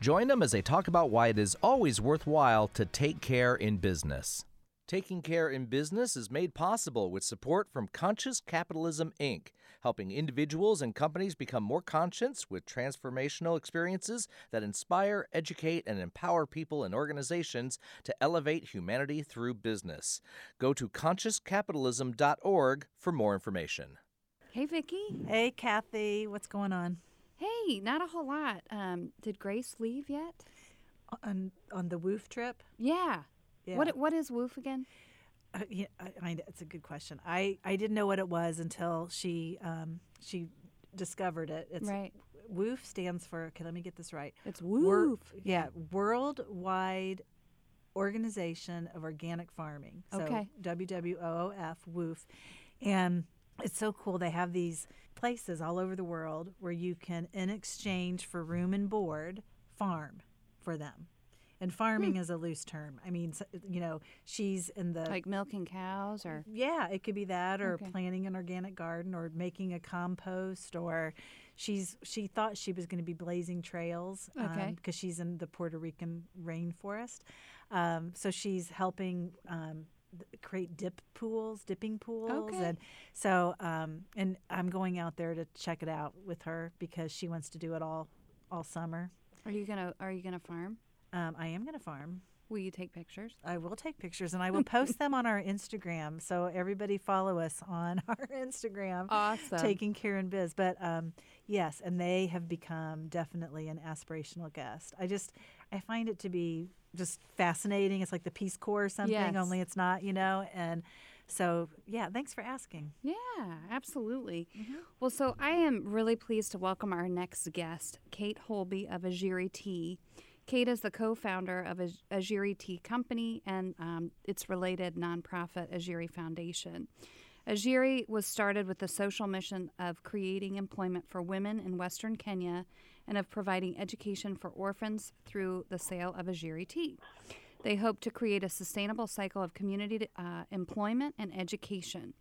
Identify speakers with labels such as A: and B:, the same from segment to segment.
A: Join them as they talk about why it is always worthwhile to take care in business. Taking Care in Business is made possible with support from Conscious Capitalism Inc., helping individuals and companies become more conscious with transformational experiences that inspire, educate, and empower people and organizations to elevate humanity through business. Go to consciouscapitalism.org for more information.
B: Hey, Vicki.
C: Hey, Kathy. What's going on?
B: Hey, not a whole lot. Um, did Grace leave yet?
C: On on the WOOF trip?
B: Yeah.
C: Yeah.
B: What What is WOOF again?
C: Uh, yeah, I, I, it's a good question. I, I didn't know what it was until she um, she discovered it. It's
B: Right.
C: WOOF stands for. Okay, let me get this right.
B: It's
C: Wor-
B: WOOF.
C: yeah, Worldwide Organization of Organic Farming. So
B: Okay.
C: WWOOF, WOOF. And it's so cool. They have these places all over the world where you can, in exchange for room and board, farm for them. And farming
B: Hmm.
C: is a loose term. I mean, you know, she's in the
B: Like milking cows or
C: yeah, it could be that or
B: Okay.
C: planting an organic garden or making a compost or she's she thought she was going to be blazing trails
B: Okay.
C: because she's in the Puerto Rican rainforest. Um, so she's helping um, create dip pools, dipping pools
B: Okay.
C: and so um, and I'm going out there to check it out with her because she wants to do it all all summer.
B: are you gonna Are you gonna farm?
C: Um, I am going to farm.
B: Will you take pictures?
C: I will take pictures and I will post them on our Instagram. So everybody follow us on our Instagram,
B: Awesome.
C: taking care in biz. But um, yes, and they have become definitely an aspirational guest. I just I find it to be just fascinating. It's like the Peace Corps or something,
B: Yes.
C: only it's not, you know. And so yeah, thanks for asking.
B: Yeah, absolutely. Well, so I am really pleased to welcome our next guest, Kate Holby of Ajiri Tea. Kate is the co-founder of Aj- Ajiri Tea Company and um, its related nonprofit Ajiri Foundation. Ajiri was started with the social mission of creating employment for women in Western Kenya and of providing education for orphans through the sale of Ajiri tea. They hope to create a sustainable cycle of community uh, employment and education.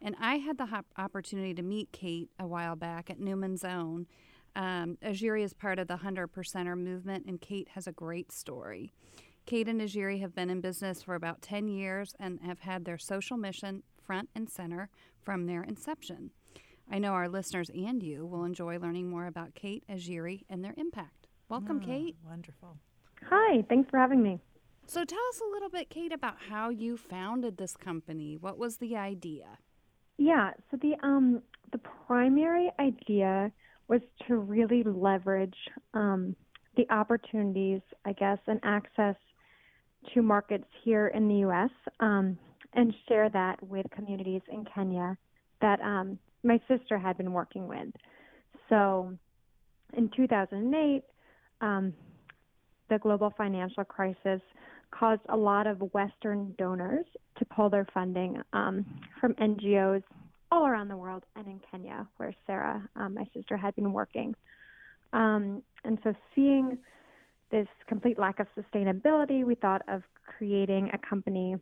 B: And I had the hop- opportunity to meet Kate a while back at Newman's Own. Um, Ajiri is part of the 100 Percenter movement, and Kate has a great story. Kate and Ajiri have been in business for about 10 years and have had their social mission front and center from their inception. I know our listeners and you will enjoy learning more about Kate, Ajiri, and their impact. Welcome,
C: Oh,
B: Kate.
C: Wonderful.
D: Hi, thanks for having me.
B: So tell us a little bit, Kate, about how you founded this company. What was the idea?
D: Yeah, so the um the primary idea was to really leverage um, the opportunities, I guess, and access to markets here in the U.S. Um, and share that with communities in Kenya that um, my sister had been working with. So, in 2008, um, the global financial crisis caused a lot of Western donors to pull their funding um, from NGOs all around the world and in Kenya, where Sarah, um, my sister, had been working. Um, and so, seeing this complete lack of sustainability, we thought of creating a company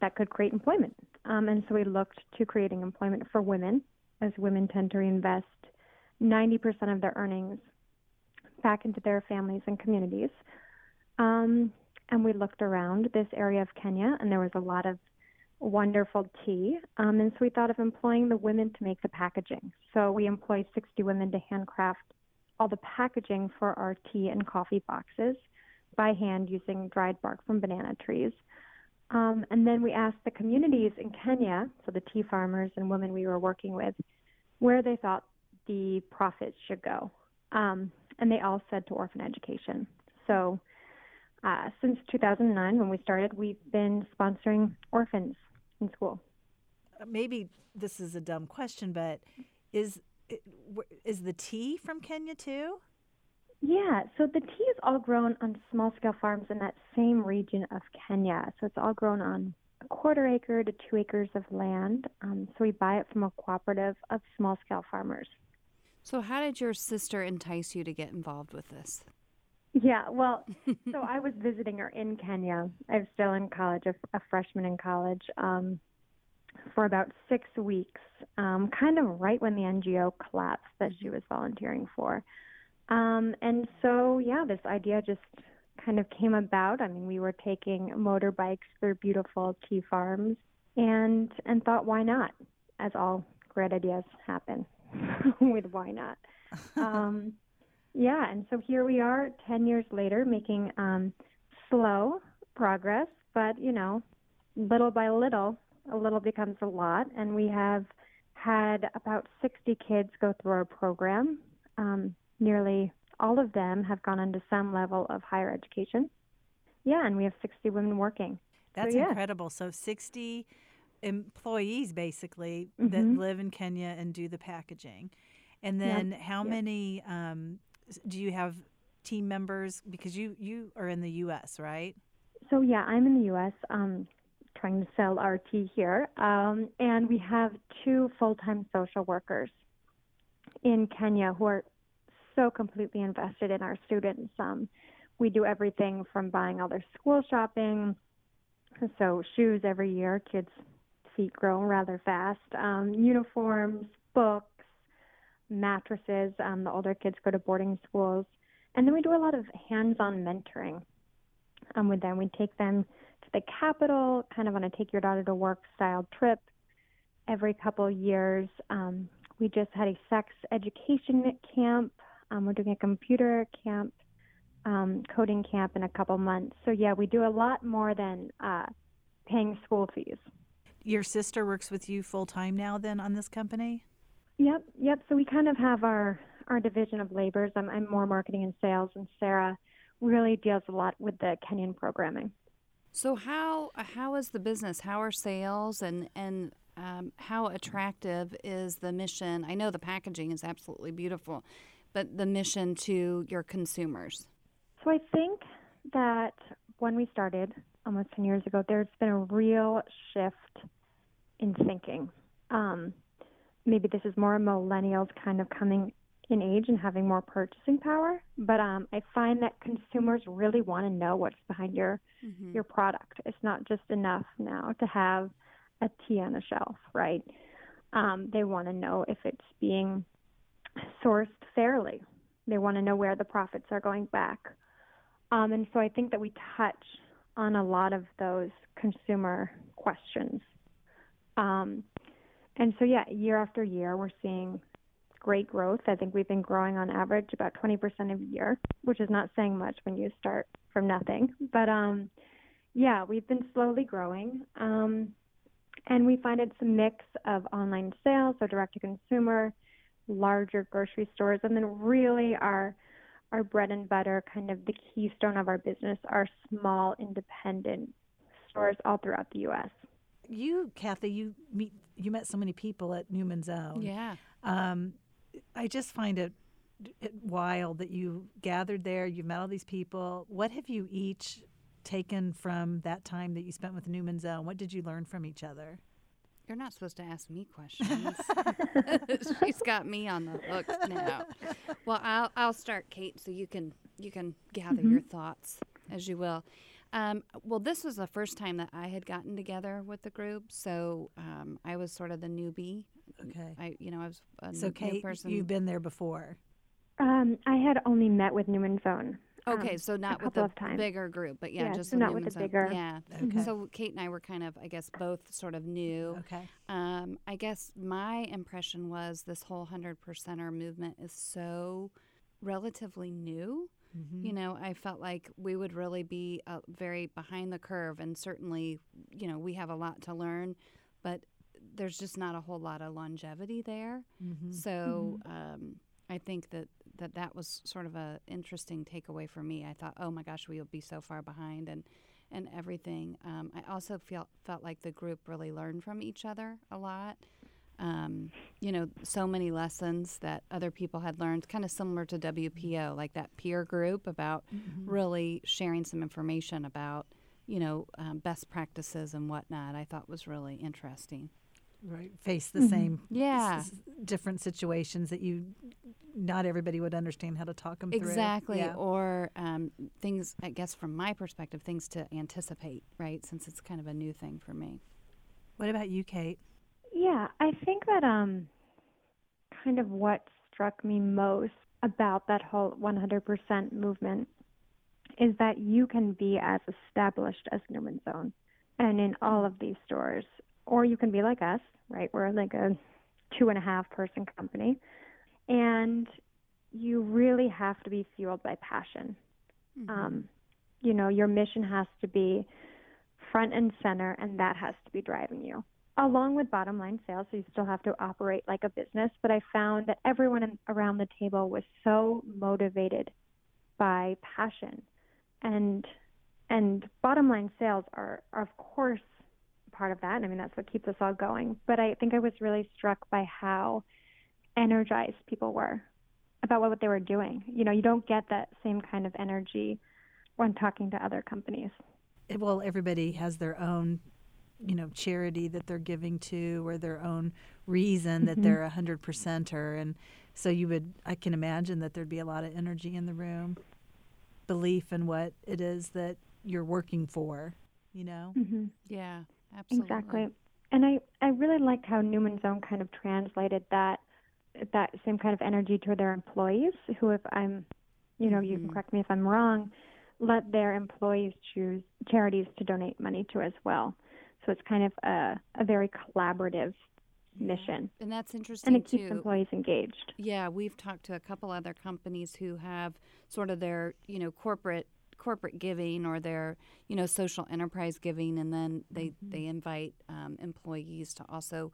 D: that could create employment. Um, and so, we looked to creating employment for women, as women tend to reinvest 90% of their earnings back into their families and communities. Um, and we looked around this area of Kenya, and there was a lot of wonderful tea. Um, and so we thought of employing the women to make the packaging. So we employ 60 women to handcraft all the packaging for our tea and coffee boxes by hand using dried bark from banana trees. Um, and then we asked the communities in Kenya, so the tea farmers and women we were working with, where they thought the profits should go. Um, and they all said to orphan education. So uh, since 2009, when we started, we've been sponsoring orphans in school.
C: Uh, Maybe this is a dumb question, but is is the tea from Kenya too?
D: Yeah, so the tea is all grown on small scale farms in that same region of Kenya. So it's all grown on a quarter acre to two acres of land. Um, so we buy it from a cooperative of small scale farmers.
B: So, how did your sister entice you to get involved with this?
D: Yeah, well, so I was visiting her in Kenya. I was still in college, a, a freshman in college, um, for about six weeks, um, kind of right when the NGO collapsed that she was volunteering for. Um, and so, yeah, this idea just kind of came about. I mean, we were taking motorbikes through beautiful tea farms, and and thought, why not? As all great ideas happen, with why not. Um, yeah, and so here we are, ten years later, making um, slow progress, but you know, little by little, a little becomes a lot, and we have had about 60 kids go through our program. Um, nearly all of them have gone on to some level of higher education. Yeah, and we have 60 women working.
C: That's
D: so, yeah.
C: incredible. So 60 employees basically that
D: Mhm.
C: live in Kenya and do the packaging. And then how
D: Yep.
C: many um, do you have team members because you you are in the US, right?
D: So yeah, I'm in the U.S. Um, trying to sell our tea here, um, and we have two full-time social workers in Kenya who are so completely invested in our students. Um, we do everything from buying all their school shopping, so shoes every year. Kids' feet grow rather fast. Um, uniforms, books, mattresses. Um, the older kids go to boarding schools, and then we do a lot of hands-on mentoring um, with them. We take them to the capital, kind of on a take your daughter to work style trip every couple years. Um, we just had a sex education camp. Um, we're doing a computer camp, um, coding camp in a couple months. So yeah, we do a lot more than uh, paying school fees.
C: Your sister works with you full time now then on this company?
D: Yep, yep. So we kind of have our our division of labors. I'm, I'm more marketing and sales, and Sarah really deals a lot with the Kenyan programming.
B: So, how how is the business? How are sales and and um, how attractive is the mission? I know the packaging is absolutely beautiful, but the mission to your consumers.
D: So I think that when we started almost 10 years ago, there's been a real shift in thinking. Um, maybe this is more millennials kind of coming in age and having more purchasing power, but um, I find that consumers really want to know what's behind your your product. It's not just enough now to have a tea on a shelf, right? Um, they want to know if it's being sourced fairly. They want to know where the profits are going back. Um, and so I think that we touch on a lot of those consumer questions. Um, and so, yeah, year after year, we're seeing great growth. I think we've been growing on average about 20% a year, which is not saying much when you start from nothing. But um, yeah, we've been slowly growing. Um, and we find it's a mix of online sales, so direct to consumer, larger grocery stores, and then really our our bread and butter, kind of the keystone of our business, are small independent stores all throughout the U.S.
C: You, Kathy, you meet you met so many people at Newman's Own.
B: Yeah.
C: Um, I just find it, it wild that you gathered there. You've met all these people. What have you each taken from that time that you spent with Newman's Own? What did you learn from each other?
B: You're not supposed to ask me questions. She's got me on the hook now. Well, I'll I'll start, Kate, so you can you can gather your thoughts as you will. Um, well, this was the first time that I had gotten together with the group, so um, I was sort of the newbie.
C: Okay.
B: I, you know, I was a
C: So,
B: new
C: Kate,
B: person.
C: you've been there before.
D: Um, I had only met with Newman's Own.
B: Okay,
D: um,
B: so not
D: a
B: with
D: couple
B: the bigger group, but yeah,
D: Yeah,
B: just
D: so
B: with
D: not with the bigger-
B: Yeah.
C: Okay.
B: So Kate and I were kind of, I guess, both sort of new.
C: Okay.
B: Um, I guess my impression was this whole hundred percenter movement is so relatively new.
C: Mm-hmm.
B: You know, I felt like we would really be uh, very behind the curve, and certainly, you know, we have a lot to learn, but there's just not a whole lot of longevity there.
C: Mm-hmm.
B: So um, I think that, that that was sort of a interesting takeaway for me. I thought, oh my gosh, we will be so far behind and and everything. Um, I also felt felt like the group really learned from each other a lot. um, you know, so many lessons that other people had learned, kind of similar to WPO, like that peer group about
C: Mm-hmm.
B: really sharing some information about, you know, um, best practices and whatnot. I thought was really interesting.
C: right face the same
B: Yeah.
C: s- s- different situations that you not everybody would understand how to talk them through
B: Exactly.
C: yeah.
B: Or um, things, I guess, from my perspective, things to anticipate, right? Since it's kind of a new thing for me.
C: what about you kate
D: Yeah, I think that um kind of what struck me most about that whole 100% movement is that you can be as established as Newman's Own and in all of these stores, or you can be like us, right? We're like a two and a half person company, and you really have to be fueled by passion. Um, you know, your mission has to be front and center, and that has to be driving you along with bottom line sales. So you still have to operate like a business. But I found that everyone in, around the table was so motivated by passion, and and bottom line sales are, are of course part of that. I mean that's what keeps us all going. But I think I was really struck by how energized people were about what they were doing. You know, you don't get that same kind of energy when talking to other companies.
C: well everybody has their own you know charity that they're giving to or their own reason that they're a hundred percenter and so you would i can imagine that there'd be a lot of energy in the room belief in what it is that you're working for you know
D: Mm-hmm.
B: Yeah, absolutely.
D: Exactly. And I, I really liked how Newman's Own kind of translated that that same kind of energy to their employees who if I'm you know, you can
B: Mhm.
D: correct me if I'm wrong, let their employees choose charities to donate money to as well. So it's kind of a, a very collaborative mission.
B: And that's interesting
D: And it keeps
B: too.
D: employees engaged.
B: Yeah, we've talked to a couple other companies who have sort of their, you know, corporate corporate giving or their, you know, social enterprise giving, and then they
C: Mm-hmm.
B: they invite um, employees to also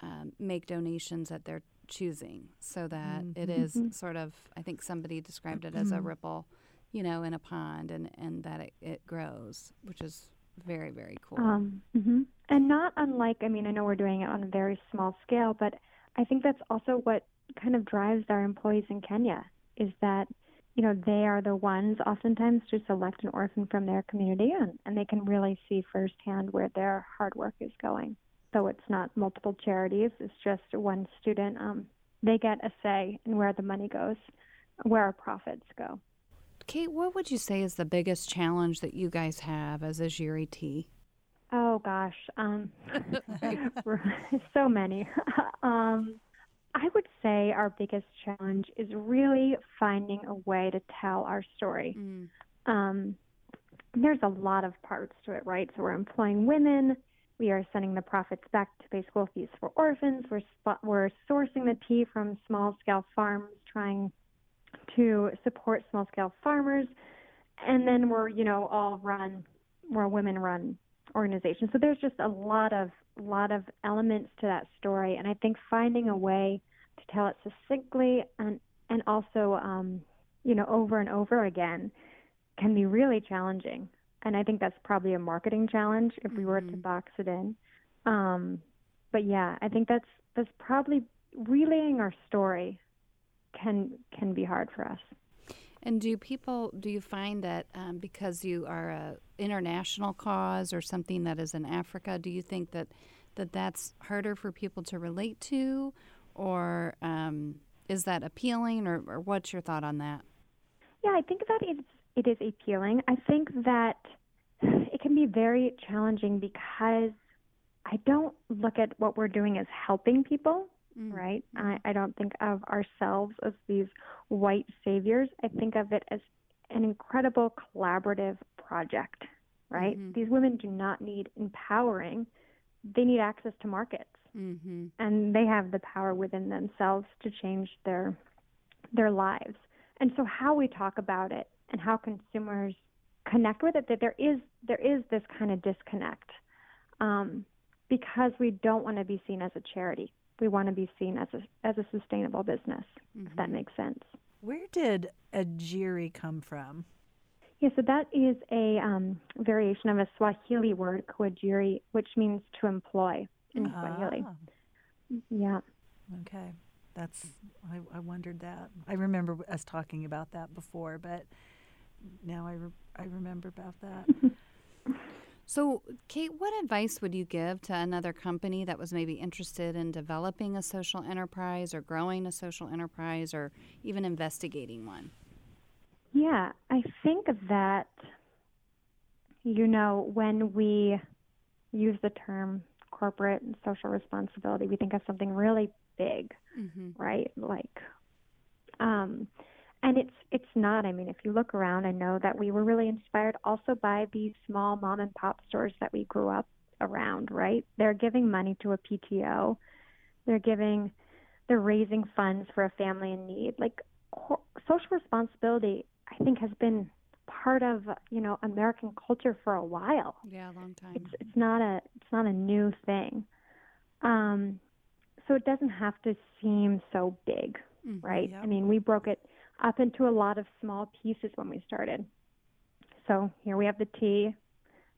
B: um, make donations at their choosing, so that it
C: Mm-hmm.
B: is sort of. I think somebody described it as a ripple, you know, in a pond, and and that it, it grows, which is very very cool.
D: Um, hmm And not unlike, I mean, I know we're doing it on a very small scale, but I think that's also what kind of drives our employees in Kenya is that, you know, they are the ones oftentimes to select an orphan from their community and, and they can really see firsthand where their hard work is going. So it's not multiple charities, it's just one student. Um, they get a say in where the money goes, where our profits go.
B: Kate, what would you say is the biggest challenge that you guys have as Ajiri Tea?
D: Oh gosh, um, so many. um, I would say our biggest challenge is really finding a way to tell our story.
B: Mm.
D: Um, there's a lot of parts to it, right? So we're employing women. We are sending the profits back to pay school fees for orphans. We're we're sourcing the tea from small scale farms, trying to support small scale farmers, and then we're you know all run we're a women run organization. So there's just a lot of lot of elements to that story, and I think finding a way to tell it succinctly and and also um, you know over and over again can be really challenging. And I think that's probably a marketing challenge if we were to
B: Mhm.
D: box it in. Um, but yeah, I think that's that's probably relaying our story can can be hard for us.
B: And do people do you find that um, because you are a international cause or something that is in Africa, do you think that that that's harder for people to relate to, or um, is that appealing, or, or what's your thought on that?
D: Yeah, I think that it's it is appealing. I think that it can be very challenging because I don't look at what we're doing as helping people,
B: Mm.
D: right? I, I don't think of ourselves as these white saviors. I think of it as an incredible collaborative project, right?
B: Mhm.
D: These women do not need empowering, they need access to markets
B: Mm-hmm.
D: and they have the power within themselves to change their their lives. And so how we talk about it and how consumers connect with it that there is there is this kind of disconnect um, because we don't want to be seen as a charity. We want to be seen as a as a sustainable business. If that makes sense.
C: Where did Ajiri come from?
D: Yeah, so that is a um, variation of a Swahili word, kuajiri, which means to employ in Swahili.
C: Ah,
D: Yeah.
C: Okay. That's I, I wondered that. I remember us talking about that before, but now I, re- I remember about that.
B: So, Kate, what advice would you give to another company that was maybe interested in developing a social enterprise or growing a social enterprise or even investigating one?
D: Yeah, I think that, you know, when we use the term corporate and social responsibility, we think of something really big,
B: Mm-hmm.
D: right? Like, um, and it's it's not. I mean, if you look around, I know that we were really inspired also by these small mom and pop stores that we grew up around. Right? They're giving money to a PTO. They're giving, they're raising funds for a family in need. Like social responsibility, I think, has been part of you know American culture for a while
B: Yeah, a long time.
D: it's it's not a it's not a new thing um so it doesn't have to seem so big
B: Mhm.
D: right
C: Yep.
D: i mean we broke it up into a lot of small pieces when we started. So here we have the tea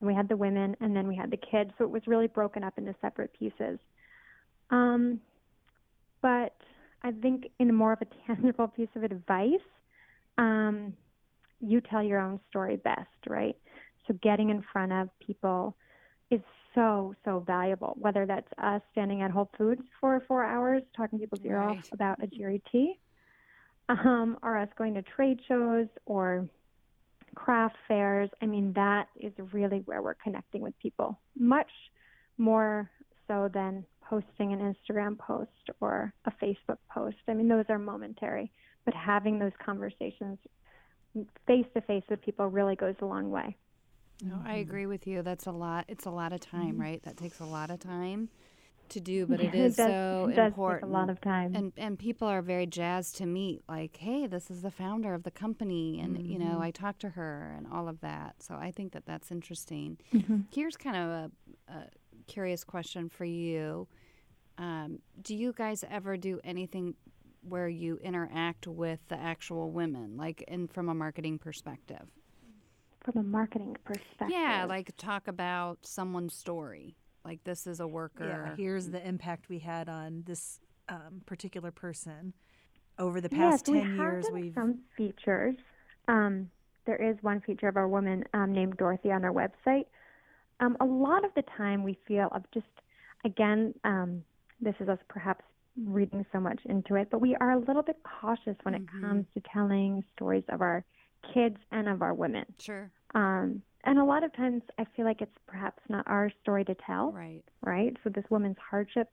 D: and we had the women and then we had the kids. So it was really broken up into separate pieces. Um but i think in more of a tangible piece of advice um you tell your own story best right? So getting in front of people is so, so valuable, whether that's us standing at Whole Foods for four hours talking people's ear
B: Right.
D: off about Ajiri tea, um, or us going to trade shows or craft fairs. I mean, that is really where we're connecting with people, much more so than posting an Instagram post or a Facebook post. I mean, those are momentary, but having those conversations face to face with people really goes a long way.
B: No, I agree with you. That's a lot. It's a lot of time, right? That takes a lot of time to do, but it is
D: does,
B: so
D: it does
B: important.
D: take a lot of time.
B: and and people are very jazzed to meet like hey this is the founder of the company and you know i talked to her and all of that. So i think that that's interesting. Here's kind of a, a curious question for you. Um, do you guys ever do anything where you interact with the actual women like in from a marketing perspective?
D: From a marketing perspective.
B: yeah like talk about someone's story like this is a worker
C: Yeah, here's the impact we had on this um, particular person. Over the past
D: we
C: 10
D: have
C: years,
D: done
C: we've.
D: some features. Um, there is one feature of our woman um, named Dorothy on our website. Um, a lot of the time, we feel of just again, um, this is us perhaps reading so much into it, but we are a little bit cautious when it comes to telling stories of our kids and of our women.
B: sure
D: Um, and a lot of times, I feel like it's perhaps not our story to tell,
B: right
D: right? So this woman's hardship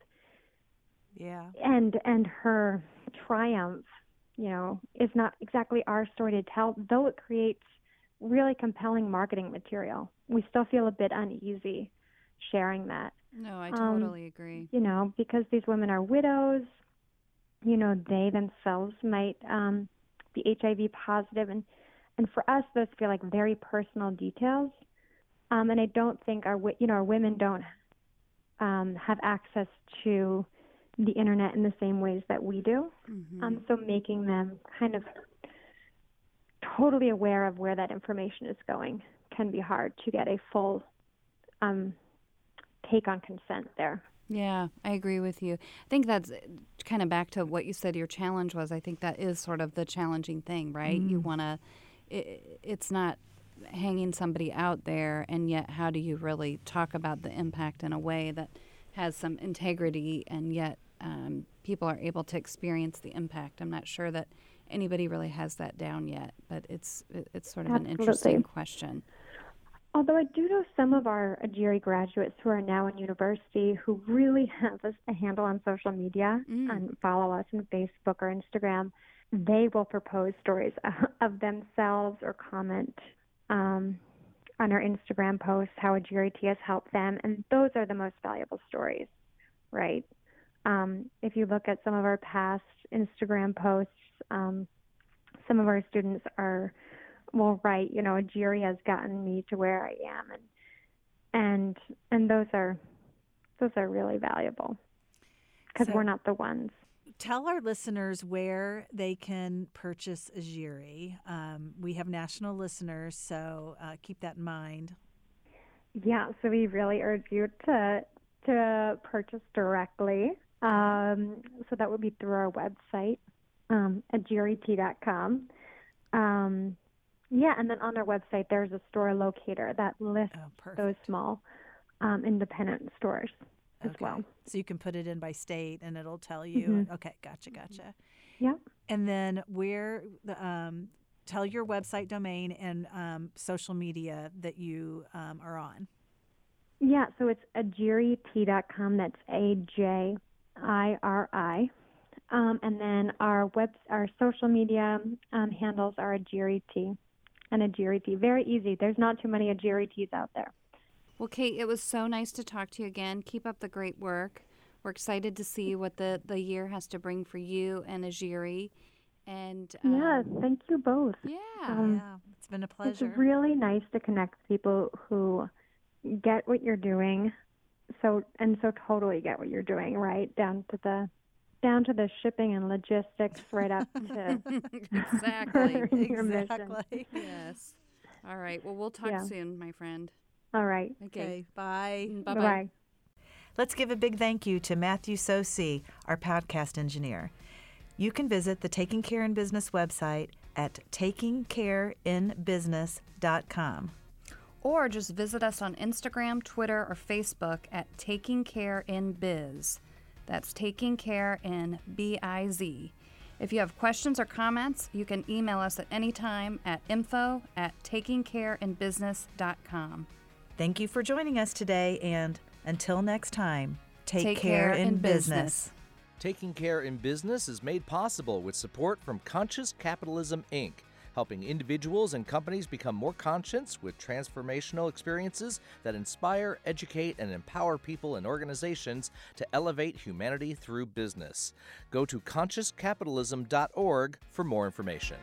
C: Yeah.
D: and and her triumph, you know, is not exactly our story to tell, though it creates really compelling marketing material. We still feel a bit uneasy sharing that,
B: no i
D: Um,
B: totally agree
D: you know, because these women are widows. You know, they themselves might um, be HIV positive, and and for us, those feel like very personal details. Um, and I don't think our you know our women don't um, have access to the internet in the same ways that we do.
B: Mhm.
D: Um, so making them kind of totally aware of where that information is going can be hard to get a full um, take on consent there.
B: Yeah, I agree with you. I think that's kind of back to what you said your challenge was. I think that is sort of the challenging thing, right? You want to, it, it's not hanging somebody out there, and yet how do you really talk about the impact in a way that has some integrity and yet um, people are able to experience the impact? I'm not sure that anybody really has that down yet, but it's it, it's sort of an interesting question.
D: Although I do know some of our Ajiri graduates who are now in university who really have a, a handle on social media
B: Mm.
D: and follow us on Facebook or Instagram, they will propose stories of themselves or comment um, on our Instagram posts how Ajiri tea has helped them, and those are the most valuable stories, right? Um, if you look at some of our past Instagram posts, um, some of our students are will write, you know, a Ajiri has gotten me to where I am, and and and those are those are really valuable because
C: So-
D: we're not the ones.
C: Tell our listeners where they can purchase Ajiri. Um, we have national listeners, so uh, keep that in mind.
D: Yeah, so we really urge you to to purchase directly Um, so that would be through our website um, at com. Um, yeah, and then on our website, there's a store locator that lists
C: Oh,
D: those small um, independent stores as
C: Okay.
D: well.
C: So you can put it in by state and it'll tell you.
D: Mhm.
C: Okay, gotcha, gotcha.
D: Yep.
C: And then where the um, tell your website domain and um, social media that you um, are on.
D: Yeah, so it's ajiri.com. That's A J I R I. Um, and then our web, our social media um, handles are Ajiri Tea and Ajiri Tea. Very easy. There's not too many Ajiri Teas out there.
B: Well, Kate, it was so nice to talk to you again. Keep up the great work. We're excited to see what the, the year has to bring for you and Ajiri. And um,
D: yeah, thank you both.
B: yeah.
D: Um,
C: yeah, it's been a pleasure.
D: It's really nice to connect with people who get what you're doing, so and so totally get what you're doing, right down to the down to the shipping and logistics, right up to
B: exactly.
D: mission.
C: exactly.
B: yes. All right. Well, we'll talk
D: Yeah.
B: soon, my friend.
D: All right.
B: Okay.
C: Okay, bye.
B: Mm, bye
D: Bye
B: bye.
D: bye.
C: Let's give a big thank you to Matthew Sosi, our podcast engineer. You can visit the Taking Care in Business website at takingcareinbusiness.com.
B: Or just visit us on Instagram, Twitter, or Facebook at Taking Care in Biz. That's Taking Care in B I Z. If you have questions or comments, you can email us at any time at info at takingcareinbusiness.com.
C: Thank you for joining us today, and until next time, take,
B: Take
C: care,
B: care
C: in,
B: in
C: business.
B: business.
A: Taking Care in Business is made possible with support from Conscious Capitalism, Inc., helping individuals and companies become more conscious with transformational experiences that inspire, educate, and empower people and organizations to elevate humanity through business. Go to consciouscapitalism.org for more information.